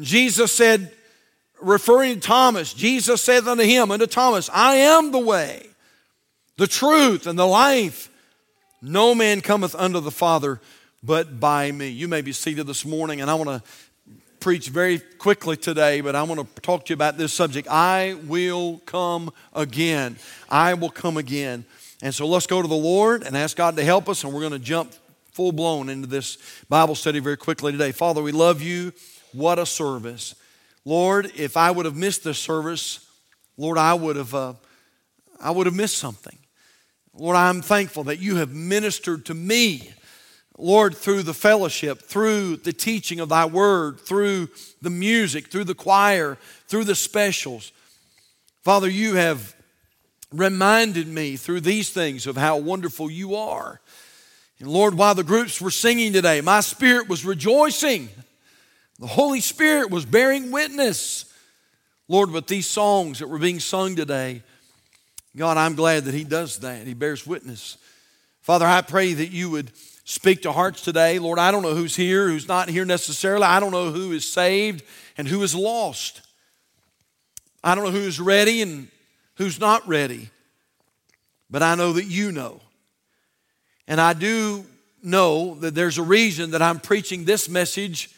Jesus said, referring to Thomas, Jesus said unto him, unto Thomas, I am the way, the truth, and the life. No man cometh unto the Father but by me. You may be seated this morning, and I want to preach very quickly today, but I want to talk to you about this subject. I will come again. I will come again. And so let's go to the Lord and ask God to help us, and we're going to jump full blown into this Bible study very quickly today. Father, we love you. What a service. Lord, if I would have missed this service, Lord, I would have, uh, I would have missed something. Lord, I'm thankful that you have ministered to me, Lord, through the fellowship, through the teaching of thy word, through the music, through the choir, through the specials. Father, you have reminded me through these things of how wonderful you are. And Lord, while the groups were singing today, my spirit was rejoicing the Holy Spirit was bearing witness, Lord, with these songs that were being sung today. God, I'm glad that He does that. He bears witness. Father, I pray that you would speak to hearts today. Lord, I don't know who's here, who's not here necessarily. I don't know who is saved and who is lost. I don't know who's ready and who's not ready. But I know that you know. And I do know that there's a reason that I'm preaching this message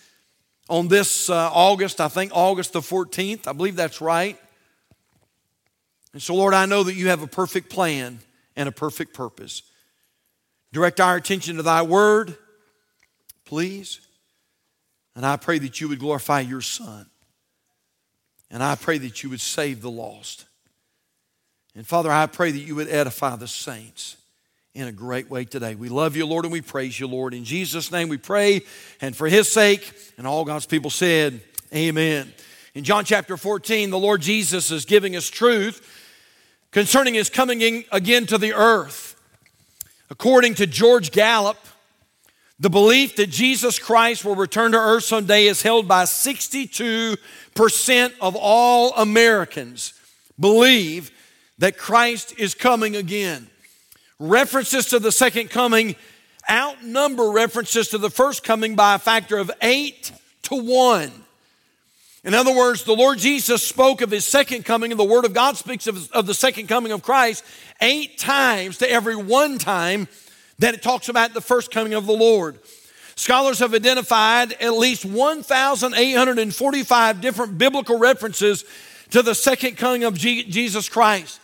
on this uh, August, I think August the 14th. I believe that's right. And so, Lord, I know that you have a perfect plan and a perfect purpose. Direct our attention to thy word, please. And I pray that you would glorify your Son. And I pray that you would save the lost. And Father, I pray that you would edify the saints in a great way today. We love you, Lord, and we praise you, Lord. In Jesus' name we pray, and for his sake, and all God's people said, Amen. In John chapter 14, the Lord Jesus is giving us truth concerning his coming again to the earth. According to George Gallup, the belief that Jesus Christ will return to earth someday is held by 62% of all Americans believe that Christ is coming again references to the second coming outnumber references to the first coming by a factor of eight to one. In other words, the Lord Jesus spoke of his second coming, and the Word of God speaks of, of the second coming of Christ eight times to every one time that it talks about the first coming of the Lord. Scholars have identified at least 1,845 different biblical references to the second coming of Jesus Christ.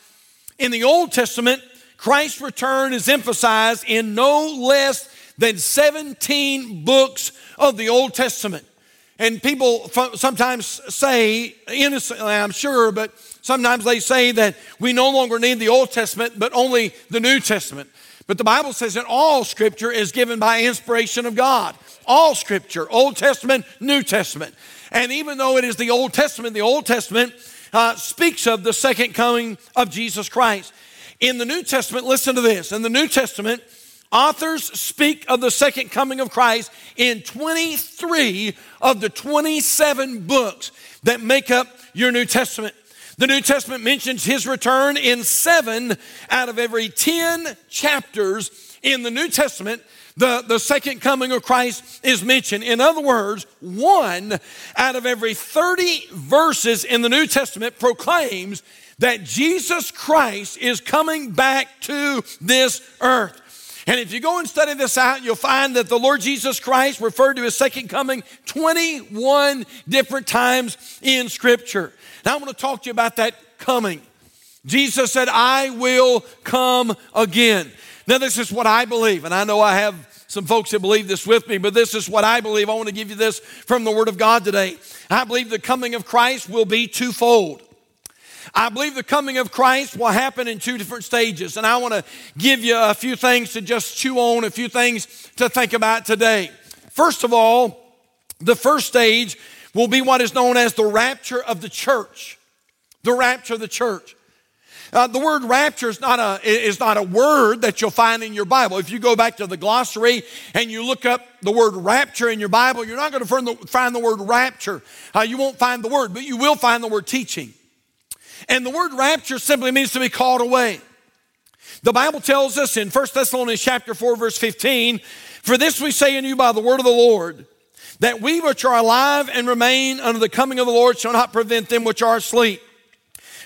In the Old Testament, Christ's return is emphasized in no less than 17 books of the Old Testament. And people sometimes say, innocently, I'm sure, but sometimes they say that we no longer need the Old Testament, but only the New Testament. But the Bible says that all scripture is given by inspiration of God. All scripture, Old Testament, New Testament. And even though it is the Old Testament, the Old Testament uh, speaks of the second coming of Jesus Christ. In the New Testament, listen to this. In the New Testament, authors speak of the second coming of Christ in 23 of the 27 books that make up your New Testament. The New Testament mentions his return in seven out of every 10 chapters in the New Testament. The, the second coming of Christ is mentioned. In other words, one out of every 30 verses in the New Testament proclaims that Jesus Christ is coming back to this earth. And if you go and study this out, you'll find that the Lord Jesus Christ referred to his second coming 21 different times in Scripture. Now I want to talk to you about that coming. Jesus said, I will come again. Now, this is what I believe, and I know I have some folks that believe this with me, but this is what I believe. I want to give you this from the Word of God today. I believe the coming of Christ will be twofold. I believe the coming of Christ will happen in two different stages. And I want to give you a few things to just chew on, a few things to think about today. First of all, the first stage will be what is known as the rapture of the church. The rapture of the church. Uh, the word rapture is not, a, is not a word that you'll find in your Bible. If you go back to the glossary and you look up the word rapture in your Bible, you're not going to find the, find the word rapture. Uh, you won't find the word, but you will find the word teaching. And the word rapture simply means to be called away. The Bible tells us in 1 Thessalonians chapter 4 verse 15, for this we say unto you by the word of the Lord, that we which are alive and remain under the coming of the Lord shall not prevent them which are asleep.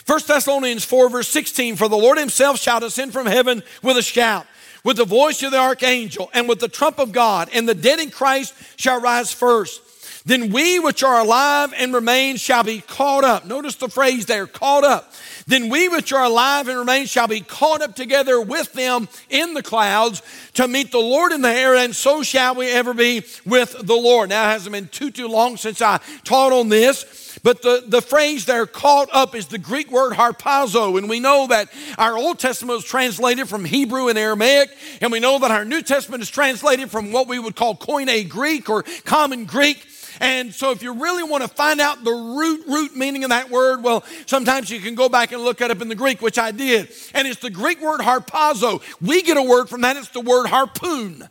1 Thessalonians 4, verse 16 For the Lord himself shall descend from heaven with a shout, with the voice of the archangel, and with the trump of God, and the dead in Christ shall rise first. Then we which are alive and remain shall be caught up. Notice the phrase there, caught up. Then we which are alive and remain shall be caught up together with them in the clouds to meet the Lord in the air, and so shall we ever be with the Lord. Now, it hasn't been too, too long since I taught on this, but the, the phrase there, caught up, is the Greek word harpazo. And we know that our Old Testament was translated from Hebrew and Aramaic, and we know that our New Testament is translated from what we would call Koine Greek or common Greek. And so if you really want to find out the root, root meaning of that word, well, sometimes you can go back and look it up in the Greek, which I did. And it's the Greek word harpazo. We get a word from that, it's the word harpoon.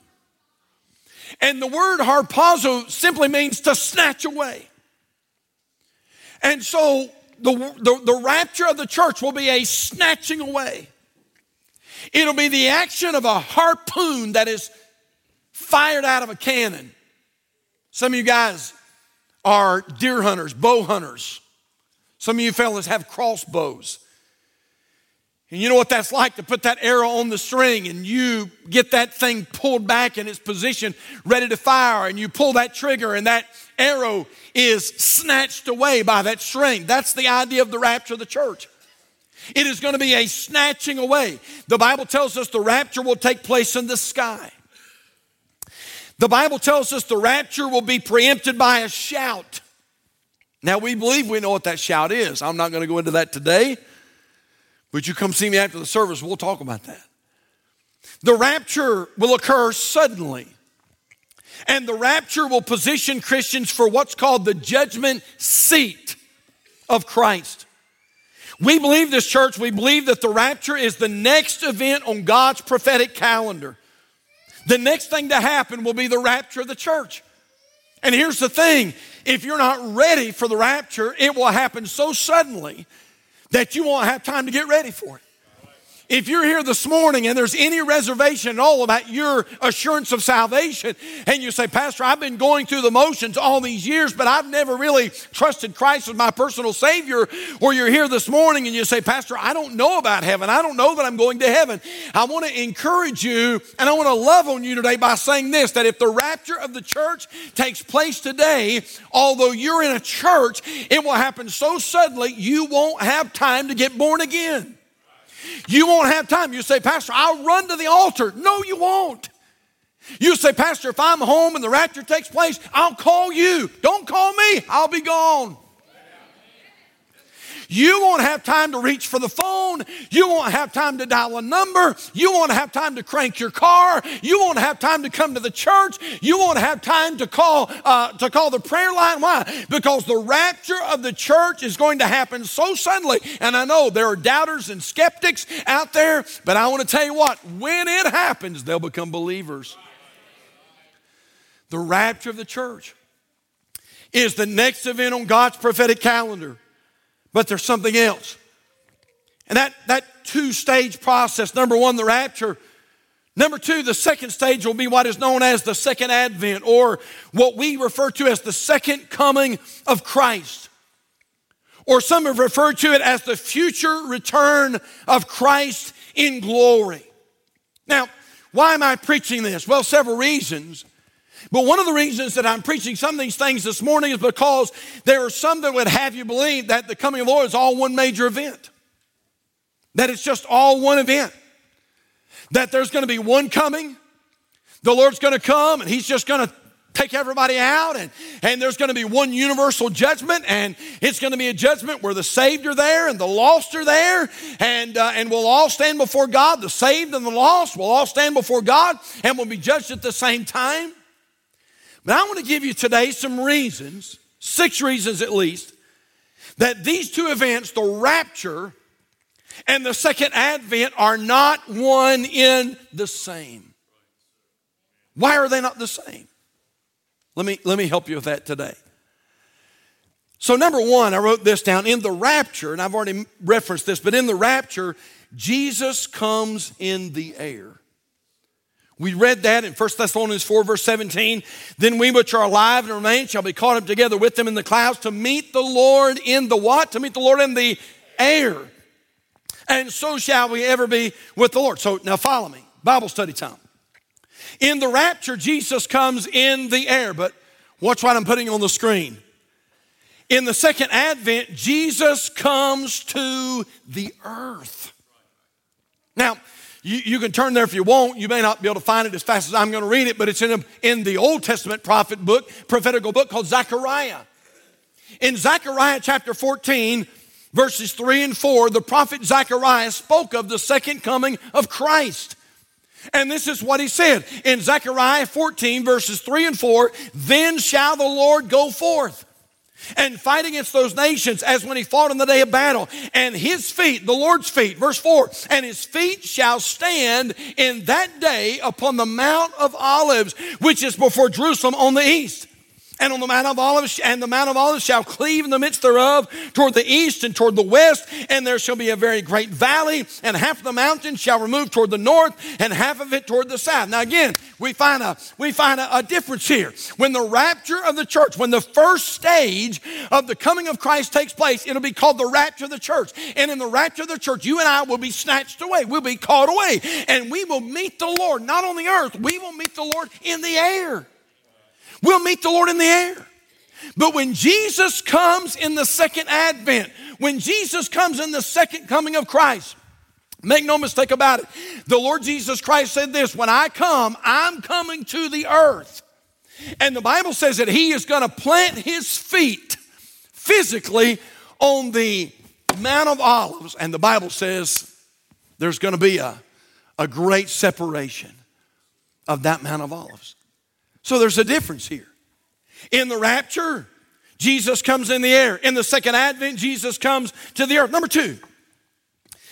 And the word harpazo simply means to snatch away. And so the, the, the rapture of the church will be a snatching away. It'll be the action of a harpoon that is fired out of a cannon. Some of you guys are deer hunters, bow hunters. Some of you fellas have crossbows. And you know what that's like to put that arrow on the string and you get that thing pulled back in its position, ready to fire, and you pull that trigger and that arrow is snatched away by that string. That's the idea of the rapture of the church. It is going to be a snatching away. The Bible tells us the rapture will take place in the sky. The Bible tells us the rapture will be preempted by a shout. Now, we believe we know what that shout is. I'm not going to go into that today, but you come see me after the service, we'll talk about that. The rapture will occur suddenly, and the rapture will position Christians for what's called the judgment seat of Christ. We believe this church, we believe that the rapture is the next event on God's prophetic calendar. The next thing to happen will be the rapture of the church. And here's the thing if you're not ready for the rapture, it will happen so suddenly that you won't have time to get ready for it. If you're here this morning and there's any reservation at all about your assurance of salvation, and you say, Pastor, I've been going through the motions all these years, but I've never really trusted Christ as my personal Savior, or you're here this morning and you say, Pastor, I don't know about heaven. I don't know that I'm going to heaven. I want to encourage you and I want to love on you today by saying this that if the rapture of the church takes place today, although you're in a church, it will happen so suddenly you won't have time to get born again. You won't have time. You say, Pastor, I'll run to the altar. No, you won't. You say, Pastor, if I'm home and the rapture takes place, I'll call you. Don't call me, I'll be gone. You won't have time to reach for the phone. You won't have time to dial a number. You won't have time to crank your car. You won't have time to come to the church. You won't have time to call uh, to call the prayer line. Why? Because the rapture of the church is going to happen so suddenly. And I know there are doubters and skeptics out there, but I want to tell you what: when it happens, they'll become believers. The rapture of the church is the next event on God's prophetic calendar. But there's something else. And that, that two stage process number one, the rapture. Number two, the second stage will be what is known as the second advent, or what we refer to as the second coming of Christ. Or some have referred to it as the future return of Christ in glory. Now, why am I preaching this? Well, several reasons. But one of the reasons that I'm preaching some of these things this morning is because there are some that would have you believe that the coming of the Lord is all one major event, that it's just all one event, that there's going to be one coming, the Lord's going to come, and He's just going to take everybody out and, and there's going to be one universal judgment and it's going to be a judgment where the saved are there and the lost are there and, uh, and we'll all stand before god the saved and the lost will all stand before god and we'll be judged at the same time but I want to give you today some reasons, six reasons at least, that these two events, the rapture and the second advent, are not one in the same. Why are they not the same? Let me, let me help you with that today. So, number one, I wrote this down in the rapture, and I've already referenced this, but in the rapture, Jesus comes in the air. We read that in 1 Thessalonians 4, verse 17. Then we which are alive and remain shall be caught up together with them in the clouds to meet the Lord in the what? To meet the Lord in the air. And so shall we ever be with the Lord. So now follow me. Bible study time. In the rapture, Jesus comes in the air, but watch what I'm putting on the screen. In the second advent, Jesus comes to the earth. Now, you, you, can turn there if you want. You may not be able to find it as fast as I'm going to read it, but it's in, a, in the Old Testament prophet book, prophetical book called Zechariah. In Zechariah chapter 14, verses 3 and 4, the prophet Zechariah spoke of the second coming of Christ. And this is what he said in Zechariah 14, verses 3 and 4 Then shall the Lord go forth and fight against those nations as when he fought in the day of battle. And his feet, the Lord's feet, verse 4, and his feet shall stand in that day upon the Mount of Olives, which is before Jerusalem on the east. And on the Mount of Olives, and the Mount of Olives shall cleave in the midst thereof toward the east and toward the west, and there shall be a very great valley, and half of the mountain shall remove toward the north, and half of it toward the south. Now again, we find a we find a, a difference here. When the rapture of the church, when the first stage of the coming of Christ takes place, it'll be called the rapture of the church. And in the rapture of the church, you and I will be snatched away. We'll be caught away, and we will meet the Lord, not on the earth, we will meet the Lord in the air. We'll meet the Lord in the air. But when Jesus comes in the second advent, when Jesus comes in the second coming of Christ, make no mistake about it, the Lord Jesus Christ said this When I come, I'm coming to the earth. And the Bible says that He is going to plant His feet physically on the Mount of Olives. And the Bible says there's going to be a, a great separation of that Mount of Olives. So there's a difference here. In the rapture, Jesus comes in the air. In the second advent, Jesus comes to the earth. Number two,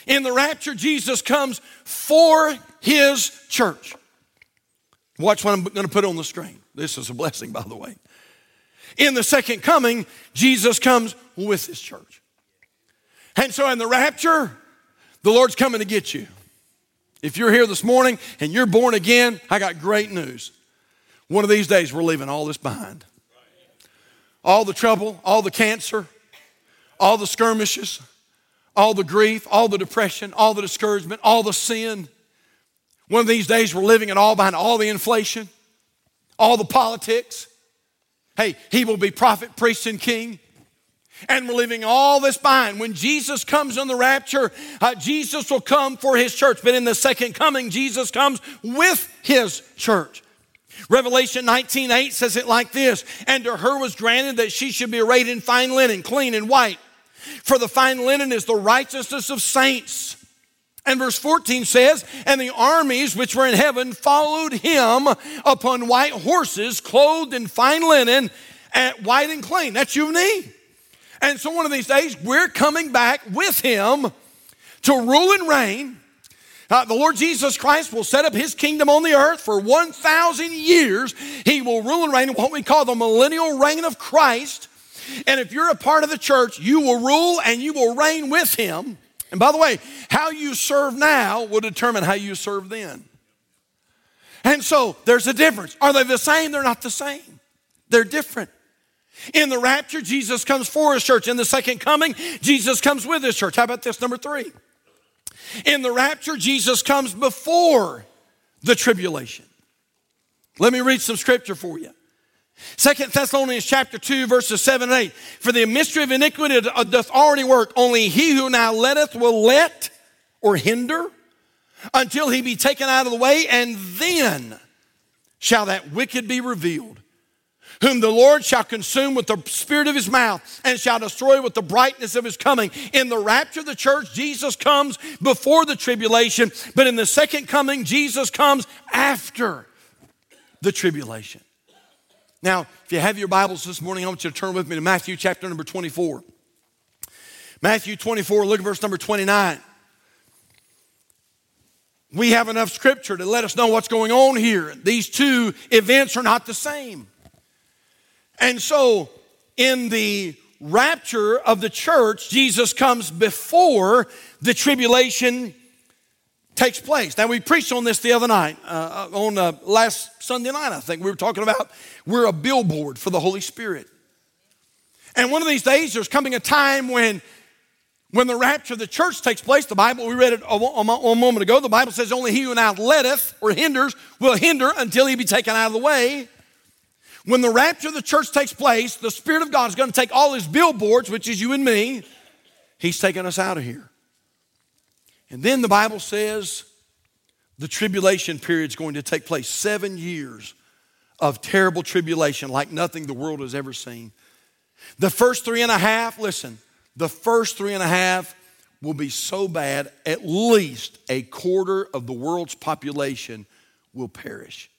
in the rapture, Jesus comes for his church. Watch what I'm going to put on the screen. This is a blessing, by the way. In the second coming, Jesus comes with his church. And so in the rapture, the Lord's coming to get you. If you're here this morning and you're born again, I got great news. One of these days, we're leaving all this behind. All the trouble, all the cancer, all the skirmishes, all the grief, all the depression, all the discouragement, all the sin. One of these days, we're living it all behind all the inflation, all the politics. Hey, he will be prophet, priest, and king. And we're leaving all this behind. When Jesus comes in the rapture, uh, Jesus will come for his church. But in the second coming, Jesus comes with his church. Revelation 19 8 says it like this And to her was granted that she should be arrayed in fine linen, clean and white. For the fine linen is the righteousness of saints. And verse 14 says, And the armies which were in heaven followed him upon white horses, clothed in fine linen, and white and clean. That's you and me. And so one of these days, we're coming back with him to rule and reign uh, the Lord Jesus Christ will set up his kingdom on the earth for 1,000 years. He will rule and reign in what we call the millennial reign of Christ. And if you're a part of the church, you will rule and you will reign with him. And by the way, how you serve now will determine how you serve then. And so there's a difference. Are they the same? They're not the same, they're different. In the rapture, Jesus comes for his church. In the second coming, Jesus comes with his church. How about this, number three? In the rapture, Jesus comes before the tribulation. Let me read some scripture for you. Second Thessalonians chapter 2, verses 7 and 8. For the mystery of iniquity doth already work. Only he who now letteth will let or hinder until he be taken out of the way, and then shall that wicked be revealed whom the Lord shall consume with the spirit of his mouth and shall destroy with the brightness of his coming. In the rapture of the church, Jesus comes before the tribulation, but in the second coming, Jesus comes after the tribulation. Now, if you have your Bibles this morning, I want you to turn with me to Matthew chapter number 24. Matthew 24, look at verse number 29. We have enough scripture to let us know what's going on here. These two events are not the same. And so, in the rapture of the church, Jesus comes before the tribulation takes place. Now, we preached on this the other night, uh, on uh, last Sunday night, I think. We were talking about we're a billboard for the Holy Spirit. And one of these days, there's coming a time when when the rapture of the church takes place, the Bible, we read it a, moment ago, the Bible says, Only he who now letteth or hinders will hinder until he be taken out of the way. When the rapture of the church takes place, the Spirit of God is going to take all his billboards, which is you and me, he's taking us out of here. And then the Bible says the tribulation period is going to take place seven years of terrible tribulation like nothing the world has ever seen. The first three and a half, listen, the first three and a half will be so bad, at least a quarter of the world's population will perish.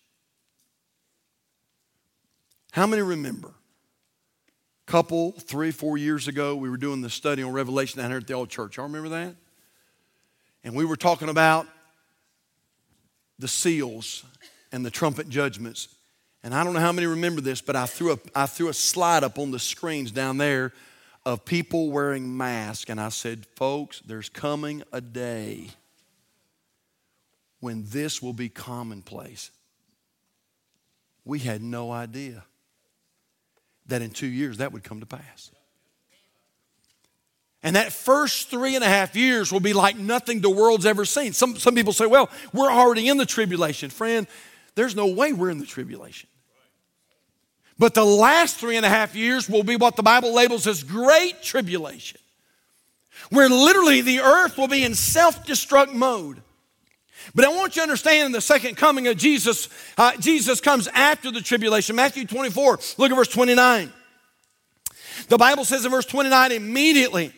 How many remember? A couple, three, four years ago, we were doing the study on Revelation down here at the old church. Y'all remember that? And we were talking about the seals and the trumpet judgments. And I don't know how many remember this, but I threw a, I threw a slide up on the screens down there of people wearing masks. And I said, folks, there's coming a day when this will be commonplace. We had no idea that in two years that would come to pass. And that first three and a half years will be like nothing the world's ever seen. Some, some people say, well, we're already in the tribulation. Friend, there's no way we're in the tribulation. But the last three and a half years will be what the Bible labels as great tribulation, where literally the earth will be in self destruct mode. But I want you to understand the second coming of Jesus, uh, Jesus comes after the tribulation. Matthew 24, look at verse 29. The Bible says in verse 29 immediately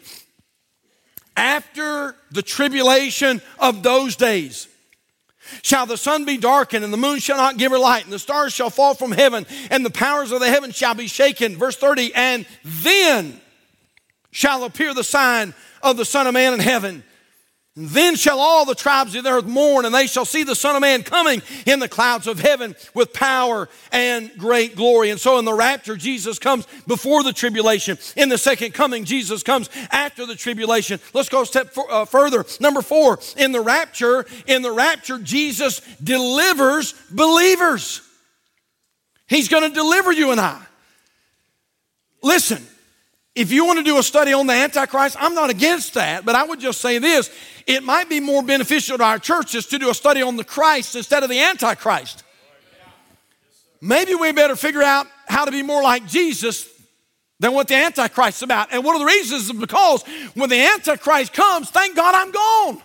after the tribulation of those days, shall the sun be darkened, and the moon shall not give her light, and the stars shall fall from heaven, and the powers of the heavens shall be shaken. Verse 30, and then shall appear the sign of the Son of Man in heaven. Then shall all the tribes of the earth mourn, and they shall see the Son of Man coming in the clouds of heaven with power and great glory. And so in the rapture, Jesus comes before the tribulation. In the second coming, Jesus comes after the tribulation. Let's go a step for, uh, further. Number four, in the rapture, in the rapture, Jesus delivers believers. He's going to deliver you and I. Listen, if you want to do a study on the Antichrist, I'm not against that, but I would just say this it might be more beneficial to our churches to do a study on the Christ instead of the Antichrist. Maybe we better figure out how to be more like Jesus than what the Antichrist is about. And one of the reasons is because when the Antichrist comes, thank God I'm gone.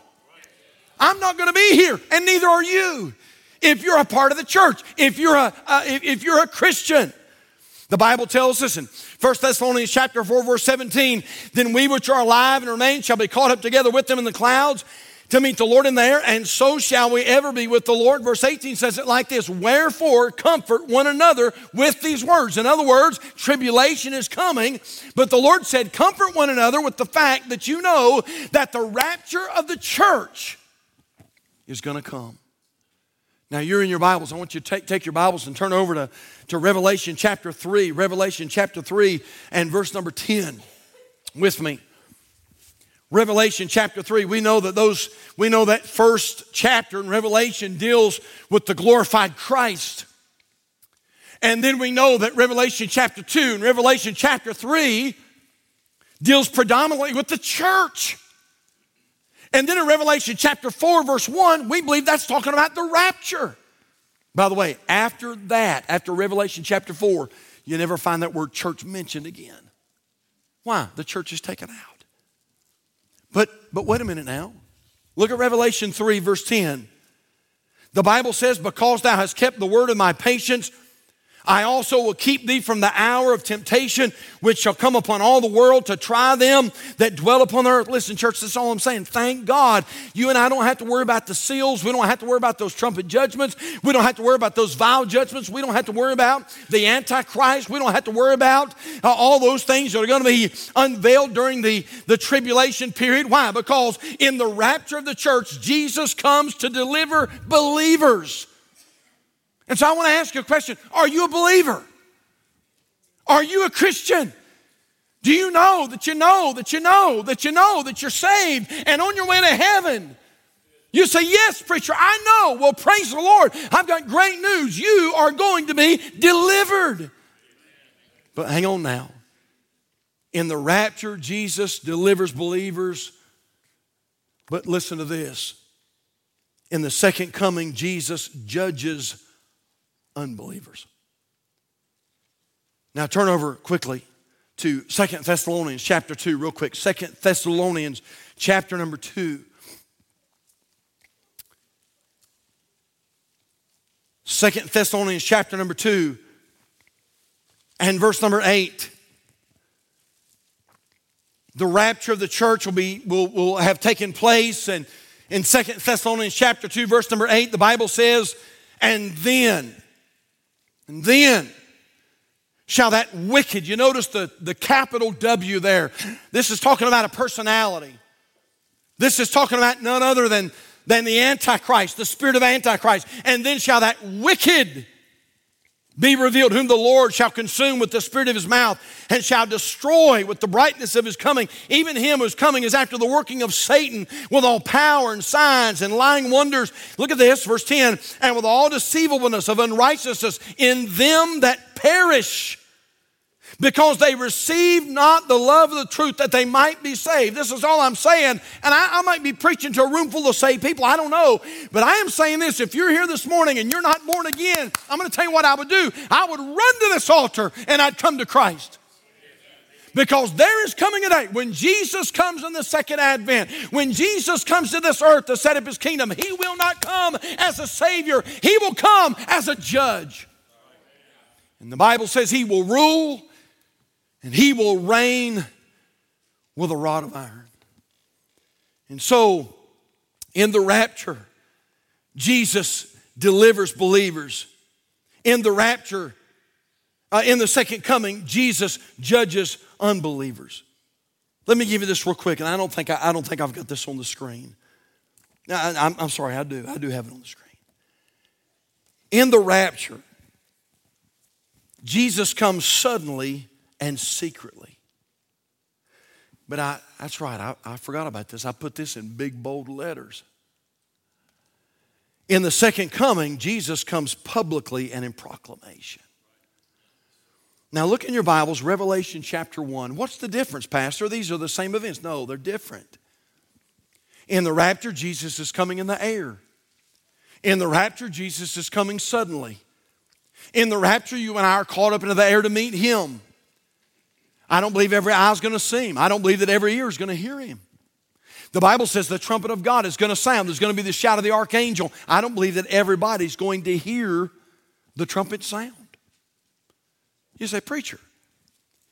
I'm not going to be here, and neither are you. If you're a part of the church, if you're a uh, if, if you're a Christian, the Bible tells us in 1 Thessalonians chapter 4, verse 17, then we which are alive and remain shall be caught up together with them in the clouds to meet the Lord in the air, and so shall we ever be with the Lord. Verse 18 says it like this Wherefore, comfort one another with these words. In other words, tribulation is coming, but the Lord said, Comfort one another with the fact that you know that the rapture of the church is going to come. Now, you're in your Bibles. I want you to take, take your Bibles and turn over to, to Revelation chapter 3. Revelation chapter 3 and verse number 10 with me. Revelation chapter 3, we know that those, we know that first chapter in Revelation deals with the glorified Christ. And then we know that Revelation chapter 2 and Revelation chapter 3 deals predominantly with the church. And then in Revelation chapter 4, verse 1, we believe that's talking about the rapture. By the way, after that, after Revelation chapter 4, you never find that word church mentioned again. Why? The church is taken out. But but wait a minute now. Look at Revelation 3, verse 10. The Bible says, Because thou hast kept the word of my patience, I also will keep thee from the hour of temptation, which shall come upon all the world to try them that dwell upon the earth. Listen, church, that's all I'm saying. Thank God you and I don't have to worry about the seals. We don't have to worry about those trumpet judgments. We don't have to worry about those vial judgments. We don't have to worry about the Antichrist. We don't have to worry about uh, all those things that are going to be unveiled during the, the tribulation period. Why? Because in the rapture of the church, Jesus comes to deliver believers. And so I want to ask you a question Are you a believer? Are you a Christian? Do you know that you know that you know that you know that you're saved and on your way to heaven? You say, Yes, preacher, I know. Well, praise the Lord. I've got great news. You are going to be delivered. But hang on now. In the rapture, Jesus delivers believers. But listen to this. In the second coming, Jesus judges unbelievers. Now turn over quickly to Second Thessalonians chapter 2, real quick. Second Thessalonians chapter number 2. Second Thessalonians chapter number 2 and verse number 8. The rapture of the church will, be, will, will have taken place. And in Second Thessalonians chapter 2, verse number 8, the Bible says, And then, and then, shall that wicked, you notice the, the capital W there. This is talking about a personality. This is talking about none other than, than the Antichrist, the spirit of Antichrist. And then shall that wicked be revealed, whom the Lord shall consume with the spirit of his mouth and shall destroy with the brightness of his coming. Even him whose coming is after the working of Satan with all power and signs and lying wonders. Look at this, verse 10 and with all deceivableness of unrighteousness in them that perish because they received not the love of the truth that they might be saved. This is all I'm saying. And I, I, might be preaching to a room full of saved people. I don't know. But I am saying this if you're here this morning and you're not born again, I'm going to tell you what I would do. I would run to this altar and I'd come to Christ. Because there is coming a day when Jesus comes in the second advent, when Jesus comes to this earth to set up his kingdom, he will not come as a savior, he will come as a judge. And the Bible says he will rule and he will reign with a rod of iron. And so, in the rapture, Jesus delivers believers. In the rapture, uh, in the second coming, Jesus judges unbelievers. Let me give you this real quick, and I don't think I, I don't think I've got this on the screen. I, I'm, I'm sorry, I do. I do have it on the screen. In the rapture, Jesus comes suddenly and secretly. But I, that's right, I, I forgot about this. I put this in big, bold letters. In the second coming, Jesus comes publicly and in proclamation. Now, look in your Bibles, Revelation chapter 1. What's the difference, Pastor? These are the same events. No, they're different. In the rapture, Jesus is coming in the air. In the rapture, Jesus is coming suddenly. In the rapture, you and I are caught up into the air to meet Him. I don't believe every eye is going to see him. I don't believe that every ear is going to hear him. The Bible says the trumpet of God is going to sound. There's going to be the shout of the archangel. I don't believe that everybody's going to hear the trumpet sound. You say, Preacher,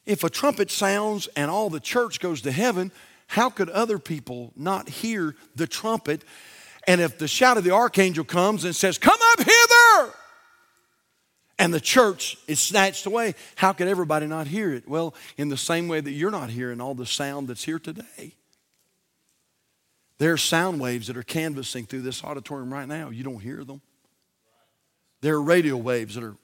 if a trumpet sounds and all the church goes to heaven, how could other people not hear the trumpet? And if the shout of the archangel comes and says, Come up hither, and the church is snatched away, how could everybody not hear it? Well, in the same way that you're not hearing all the sound that's here today. There are sound waves that are canvassing through this auditorium right now. You don't hear them. There are radio waves that are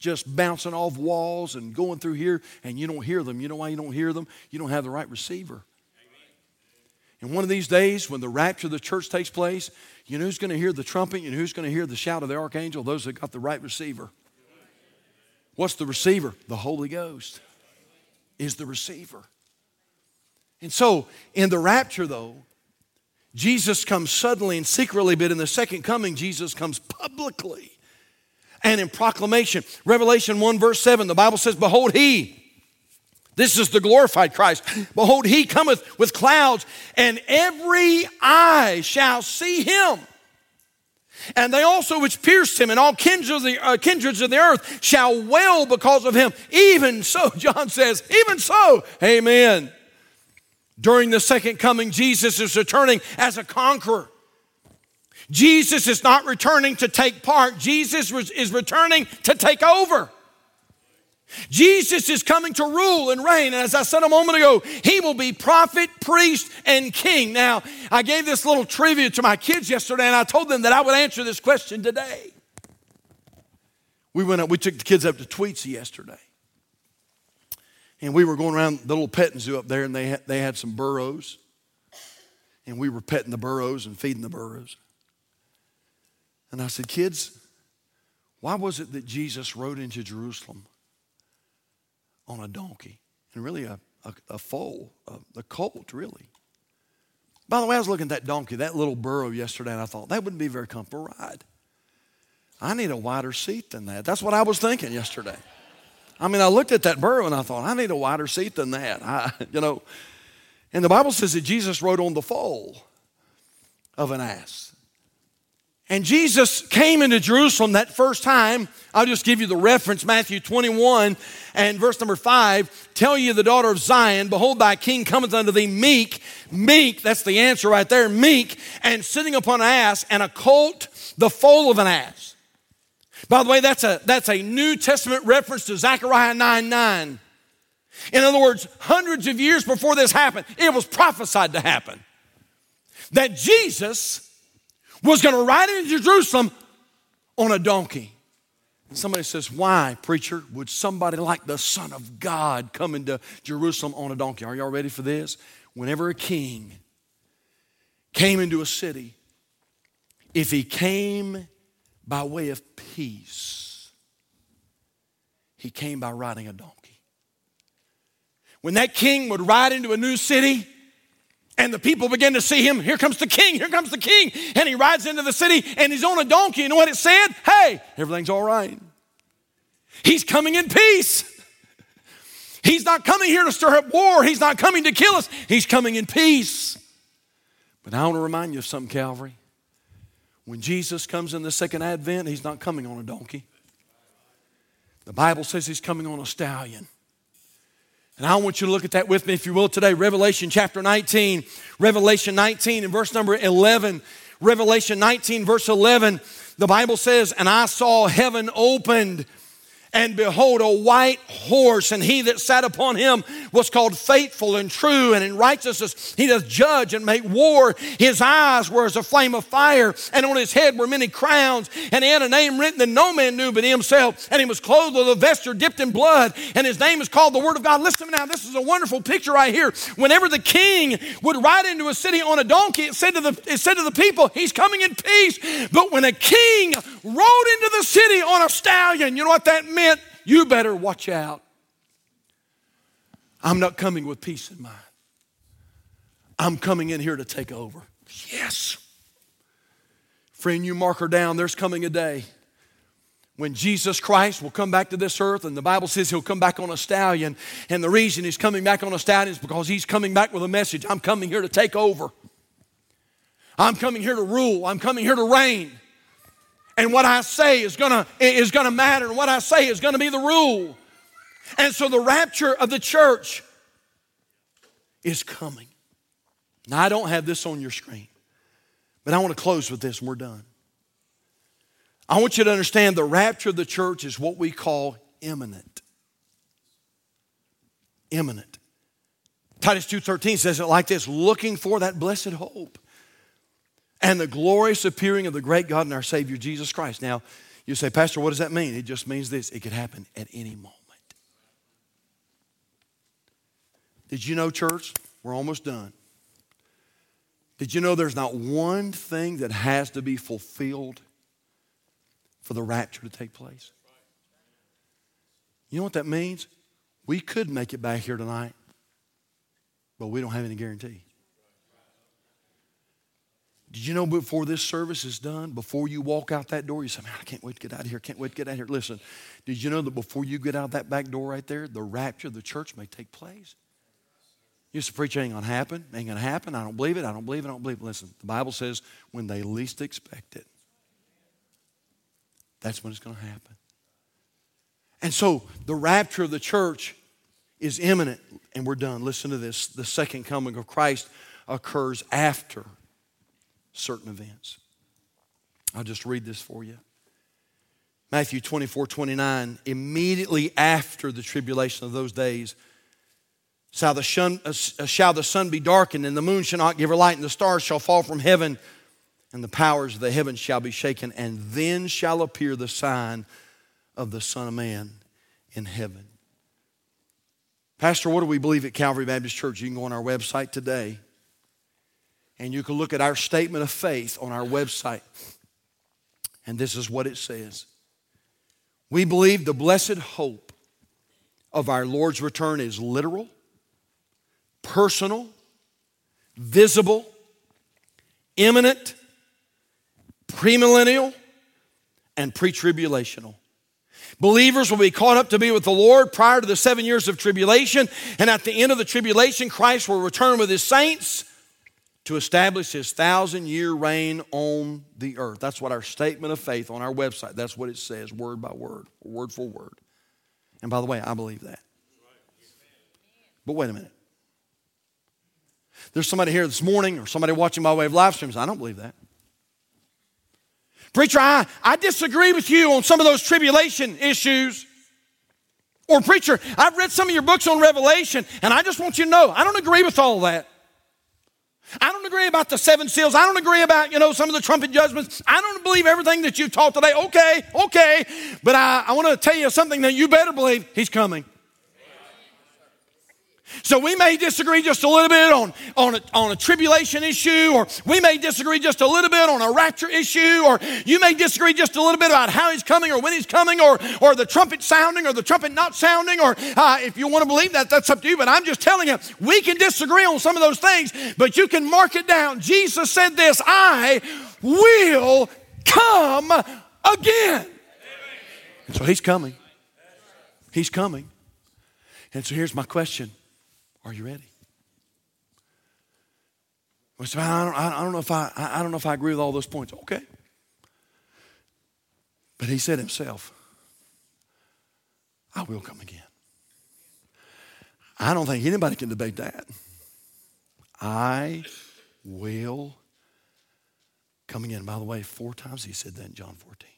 just bouncing off walls and going through here, and you don't hear them. You know why you don't hear them? You don't have the right receiver. And one of these days, when the rapture of the church takes place, you know who's going to hear the trumpet? You know who's going to hear the shout of the archangel? Those that got the right receiver. What's the receiver? The Holy Ghost is the receiver. And so, in the rapture, though, Jesus comes suddenly and secretly, but in the second coming, Jesus comes publicly and in proclamation. Revelation 1, verse 7, the Bible says, Behold, he, this is the glorified Christ, behold, he cometh with clouds, and every eye shall see him and they also which pierced him, and all kindreds of, the, uh, kindreds of the earth shall wail because of him. Even so, John says, even so, amen. During the second coming, Jesus is returning as a conqueror. Jesus is not returning to take part, Jesus is returning to take over. Jesus is coming to rule and reign. And as I said a moment ago, he will be prophet, priest, and king. Now, I gave this little trivia to my kids yesterday, and I told them that I would answer this question today. We went up, we took the kids up to Tweetsie yesterday. And we were going around the little petting zoo up there, and they had, they had some burros. And we were petting the burros and feeding the burros. And I said, Kids, why was it that Jesus rode into Jerusalem on a donkey and really a, a, a foal, a, a colt, really? By the way, I was looking at that donkey, that little burro yesterday, and I thought that wouldn't be a very comfortable ride. I need a wider seat than that. That's what I was thinking yesterday. I mean, I looked at that burro and I thought, I need a wider seat than that. I, you know, and the Bible says that Jesus rode on the foal of an ass. And Jesus came into Jerusalem that first time. I'll just give you the reference Matthew 21 and verse number 5. Tell you, the daughter of Zion, behold, thy king cometh unto thee meek. Meek, that's the answer right there. Meek, and sitting upon an ass, and a colt, the foal of an ass. By the way, that's a, that's a New Testament reference to Zechariah 9 9. In other words, hundreds of years before this happened, it was prophesied to happen that Jesus was going to ride into Jerusalem on a donkey. Somebody says, Why, preacher, would somebody like the Son of God come into Jerusalem on a donkey? Are y'all ready for this? Whenever a king came into a city, if he came by way of peace, he came by riding a donkey. When that king would ride into a new city, and the people begin to see him. Here comes the king, here comes the king. And he rides into the city and he's on a donkey. You know what it said? Hey, everything's all right. He's coming in peace. He's not coming here to stir up war. He's not coming to kill us. He's coming in peace. But I want to remind you of something, Calvary. When Jesus comes in the second advent, he's not coming on a donkey. The Bible says he's coming on a stallion. And I want you to look at that with me, if you will, today. Revelation chapter 19. Revelation 19 and verse number 11. Revelation 19, verse 11. The Bible says, And I saw heaven opened and behold, a white horse, and he that sat upon him was called faithful and true, and in righteousness he doth judge and make war. His eyes were as a flame of fire, and on his head were many crowns, and he had a name written that no man knew but himself, and he was clothed with a vesture dipped in blood, and his name is called the Word of God. Listen now, this is a wonderful picture right here. Whenever the king would ride into a city on a donkey, it said to the, it said to the people, He's coming in peace. But when a king rode into the city on a stallion, you know what that meant? Meant you better watch out. I'm not coming with peace in mind. I'm coming in here to take over. Yes. Friend, you mark her down. There's coming a day when Jesus Christ will come back to this earth, and the Bible says he'll come back on a stallion. And the reason he's coming back on a stallion is because he's coming back with a message I'm coming here to take over. I'm coming here to rule. I'm coming here to reign. And what I say is gonna, is gonna matter, and what I say is gonna be the rule. And so the rapture of the church is coming. Now, I don't have this on your screen, but I want to close with this and we're done. I want you to understand the rapture of the church is what we call imminent. Imminent. Titus 2:13 says it like this, looking for that blessed hope and the glorious appearing of the great God and our Savior Jesus Christ. Now, you say, Pastor, what does that mean? It just means this it could happen at any moment. Did you know, church? We're almost done. Did you know there's not one thing that has to be fulfilled for the rapture to take place? You know what that means? We could make it back here tonight, but we don't have any guarantee. Did you know before this service is done, before you walk out that door, you say, Man, I can't wait to get out of here, can't wait to get out of here. Listen, did you know that before you get out that back door right there, the rapture of the church may take place? You used to preach, ain't gonna happen, ain't gonna happen. I don't believe it, I don't believe it, I don't believe it. Listen, the Bible says when they least expect it, that's when it's gonna happen. And so the rapture of the church is imminent, and we're done. Listen to this the second coming of Christ occurs after certain events. I'll just read this for you. Matthew 24, 29, immediately after the tribulation of those days, shall the, sun, uh, shall the sun be darkened, and the moon shall not give her light, and the stars shall fall from heaven, and the powers of the heavens shall be shaken, and then shall appear the sign of the Son of Man in heaven. Pastor, what do we believe at Calvary Baptist Church? You can go on our website today and you can look at our statement of faith on our website. And this is what it says We believe the blessed hope of our Lord's return is literal, personal, visible, imminent, premillennial, and pre tribulational. Believers will be caught up to be with the Lord prior to the seven years of tribulation. And at the end of the tribulation, Christ will return with his saints to establish his thousand year reign on the earth. That's what our statement of faith on our website, that's what it says, word by word, word for word. And by the way, I believe that. But wait a minute. There's somebody here this morning or somebody watching by way of live streams. I don't believe that. Preacher, I, I disagree with you on some of those tribulation issues. Or, preacher, I've read some of your books on Revelation, and I just want you to know I don't agree with all that. I don't agree about the seven seals. I don't agree about, you know, some of the trumpet judgments. I don't believe everything that you've taught today. Okay, okay. But I, I want to tell you something that you better believe He's coming. So we may disagree just a little bit on, on, a, on a tribulation issue, or we may disagree just a little bit on a rapture issue, or you may disagree just a little bit about how he's coming or when he's coming, or, or the trumpet sounding or the trumpet not sounding, or uh, if you want to believe that, that's up to you. But I'm just telling you, we can disagree on some of those things, but you can mark it down. Jesus said this I will come again. And so he's coming. He's coming. And so here's my question are you ready? I don't, I don't know if I, I don't know if I agree with all those points. Okay. But he said himself, I will come again. I don't think anybody can debate that. I will come again. By the way, four times he said that in John 14.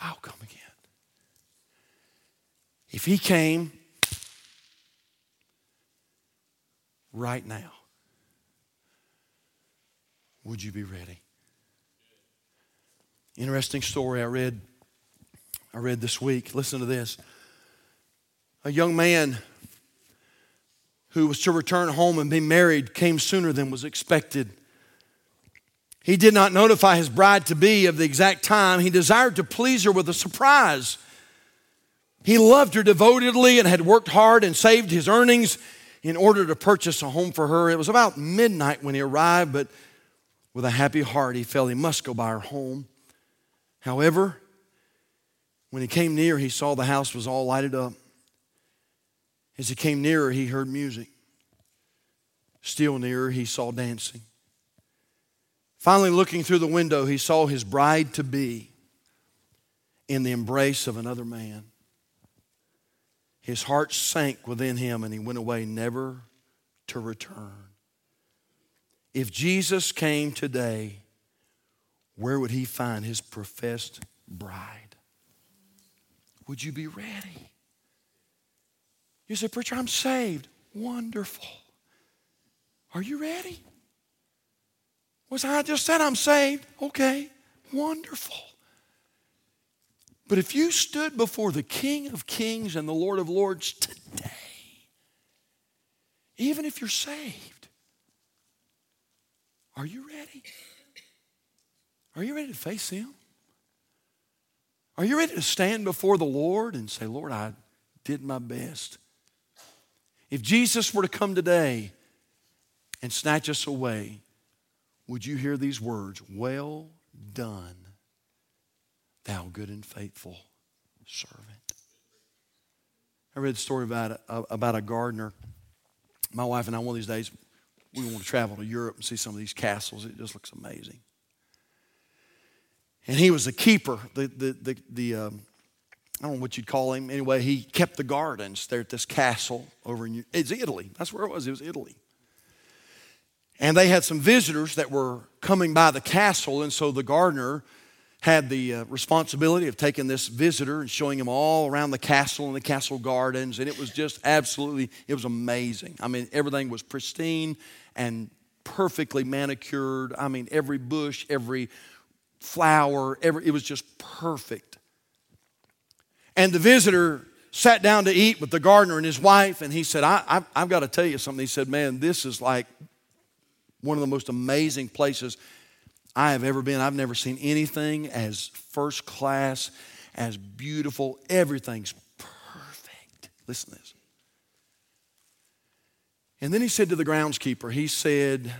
I'll come again. If he came right now, would you be ready? Interesting story I read I read this week. Listen to this. A young man who was to return home and be married came sooner than was expected. He did not notify his bride to be of the exact time. He desired to please her with a surprise. He loved her devotedly and had worked hard and saved his earnings in order to purchase a home for her. It was about midnight when he arrived, but with a happy heart, he felt he must go by her home. However, when he came near, he saw the house was all lighted up. As he came nearer, he heard music. Still nearer, he saw dancing. Finally, looking through the window, he saw his bride to be in the embrace of another man. His heart sank within him and he went away never to return. If Jesus came today, where would he find his professed bride? Would you be ready? You say, Preacher, I'm saved. Wonderful. Are you ready? Was I just said I'm saved? Okay, wonderful. But if you stood before the King of Kings and the Lord of Lords today, even if you're saved, are you ready? Are you ready to face Him? Are you ready to stand before the Lord and say, Lord, I did my best? If Jesus were to come today and snatch us away, would you hear these words? Well done thou good and faithful servant. I read a story about a, about a gardener. My wife and I, one of these days, we want to travel to Europe and see some of these castles. It just looks amazing. And he was a keeper, the, the, the, the um, I don't know what you'd call him. Anyway, he kept the gardens there at this castle over in it's Italy. That's where it was. It was Italy. And they had some visitors that were coming by the castle, and so the gardener had the uh, responsibility of taking this visitor and showing him all around the castle and the castle gardens. And it was just absolutely, it was amazing. I mean, everything was pristine and perfectly manicured. I mean, every bush, every flower, every, it was just perfect. And the visitor sat down to eat with the gardener and his wife, and he said, I, I, I've got to tell you something. He said, Man, this is like one of the most amazing places I have ever been. I've never seen anything as first class, as beautiful. Everything's perfect. Listen to this. And then he said to the groundskeeper, he said,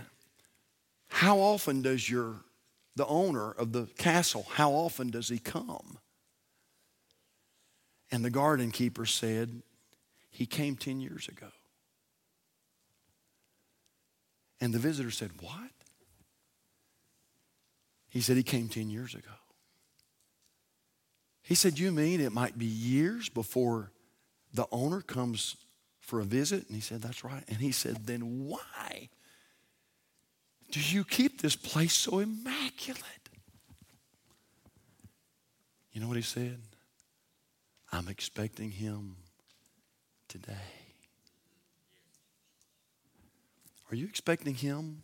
How often does your the owner of the castle, how often does he come? And the garden keeper said, He came 10 years ago. And the visitor said, What? He said, He came 10 years ago. He said, You mean it might be years before the owner comes for a visit? And he said, That's right. And he said, Then why do you keep this place so immaculate? You know what he said? I'm expecting him today. Are you expecting him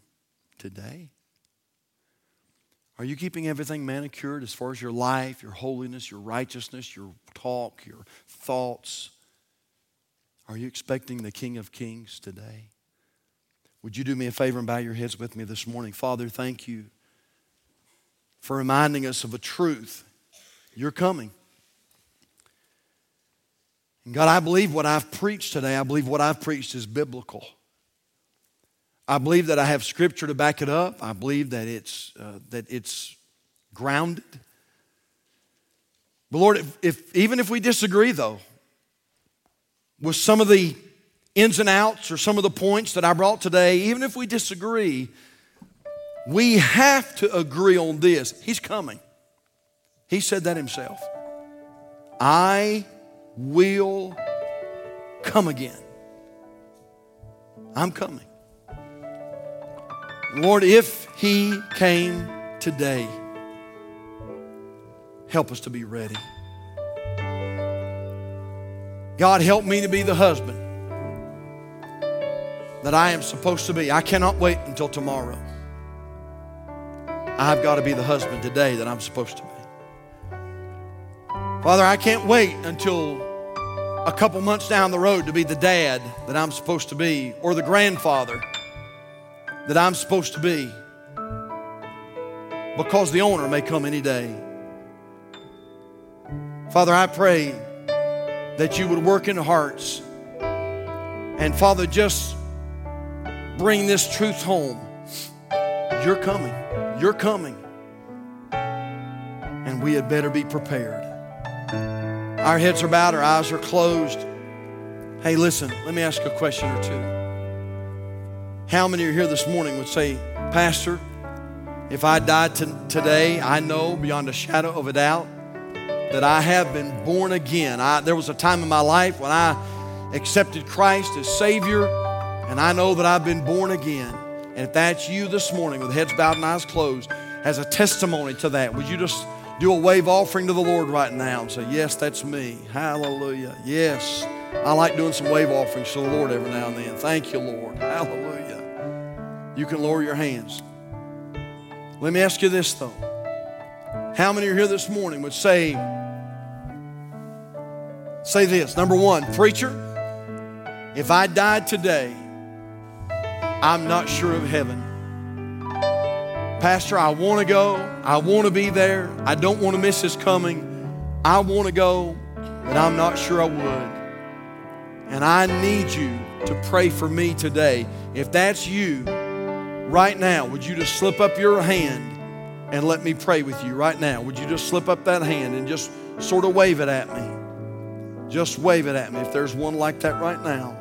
today? Are you keeping everything manicured as far as your life, your holiness, your righteousness, your talk, your thoughts? Are you expecting the King of Kings today? Would you do me a favor and bow your heads with me this morning? Father, thank you for reminding us of a truth. You're coming. And God, I believe what I've preached today, I believe what I've preached is biblical. I believe that I have scripture to back it up. I believe that it's, uh, that it's grounded. But Lord, if, if, even if we disagree, though, with some of the ins and outs or some of the points that I brought today, even if we disagree, we have to agree on this. He's coming. He said that himself. I will come again. I'm coming. Lord, if He came today, help us to be ready. God, help me to be the husband that I am supposed to be. I cannot wait until tomorrow. I've got to be the husband today that I'm supposed to be. Father, I can't wait until a couple months down the road to be the dad that I'm supposed to be or the grandfather that I'm supposed to be because the owner may come any day. Father, I pray that you would work in hearts and Father, just bring this truth home. You're coming. You're coming. And we had better be prepared. Our heads are bowed, our eyes are closed. Hey, listen, let me ask a question or two. How many are here this morning would say, Pastor, if I died t- today, I know beyond a shadow of a doubt that I have been born again. I, there was a time in my life when I accepted Christ as Savior, and I know that I've been born again. And if that's you this morning with heads bowed and eyes closed, as a testimony to that, would you just do a wave offering to the Lord right now and say, Yes, that's me. Hallelujah. Yes. I like doing some wave offerings to the Lord every now and then. Thank you, Lord. Hallelujah. You can lower your hands. Let me ask you this, though. How many are here this morning would say, say this? Number one, preacher, if I died today, I'm not sure of heaven. Pastor, I want to go. I want to be there. I don't want to miss his coming. I want to go, but I'm not sure I would. And I need you to pray for me today. If that's you, right now, would you just slip up your hand and let me pray with you right now? Would you just slip up that hand and just sort of wave it at me? Just wave it at me if there's one like that right now.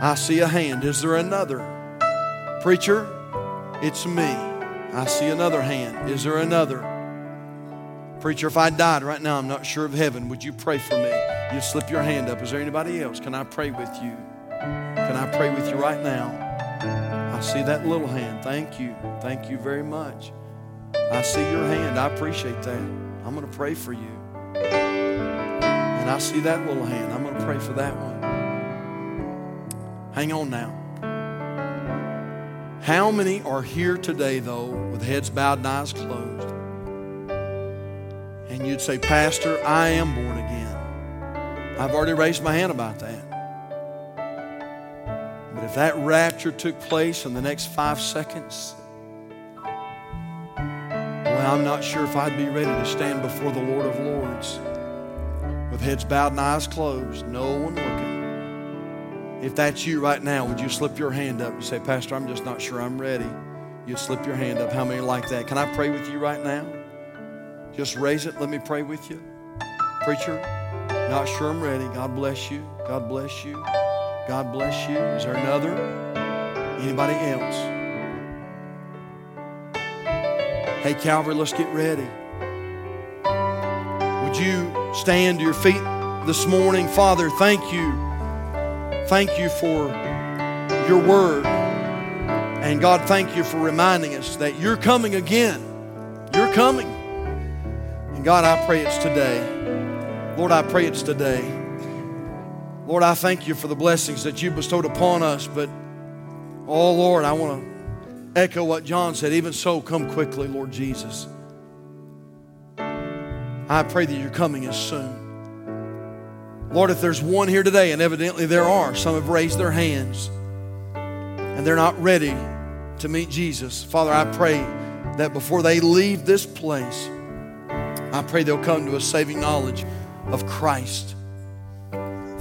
I see a hand. Is there another? Preacher, it's me. I see another hand. Is there another? Preacher, if I died right now, I'm not sure of heaven. Would you pray for me? You slip your hand up. Is there anybody else? Can I pray with you? Can I pray with you right now? I see that little hand. Thank you. Thank you very much. I see your hand. I appreciate that. I'm going to pray for you. And I see that little hand. I'm going to pray for that one. Hang on now. How many are here today, though, with heads bowed and eyes closed? And you'd say, Pastor, I am born again. I've already raised my hand about that. If that rapture took place in the next five seconds, Well, I'm not sure if I'd be ready to stand before the Lord of Lords with heads bowed and eyes closed, no one looking. If that's you right now, would you slip your hand up and say, Pastor, I'm just not sure I'm ready? You'd slip your hand up. How many like that? Can I pray with you right now? Just raise it. Let me pray with you. Preacher, not sure I'm ready. God bless you. God bless you. God bless you. Is there another? Anybody else? Hey, Calvary, let's get ready. Would you stand to your feet this morning? Father, thank you. Thank you for your word. And God, thank you for reminding us that you're coming again. You're coming. And God, I pray it's today. Lord, I pray it's today. Lord, I thank you for the blessings that you bestowed upon us. But, oh Lord, I want to echo what John said. Even so, come quickly, Lord Jesus. I pray that you're coming as soon. Lord, if there's one here today, and evidently there are, some have raised their hands and they're not ready to meet Jesus. Father, I pray that before they leave this place, I pray they'll come to a saving knowledge of Christ.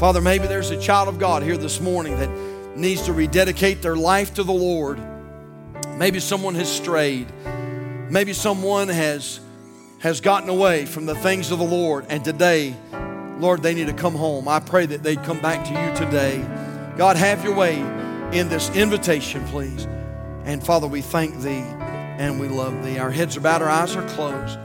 Father, maybe there's a child of God here this morning that needs to rededicate their life to the Lord. Maybe someone has strayed. Maybe someone has, has gotten away from the things of the Lord, and today, Lord, they need to come home. I pray that they'd come back to you today. God, have your way in this invitation, please. And Father, we thank thee and we love thee. Our heads are bowed, our eyes are closed.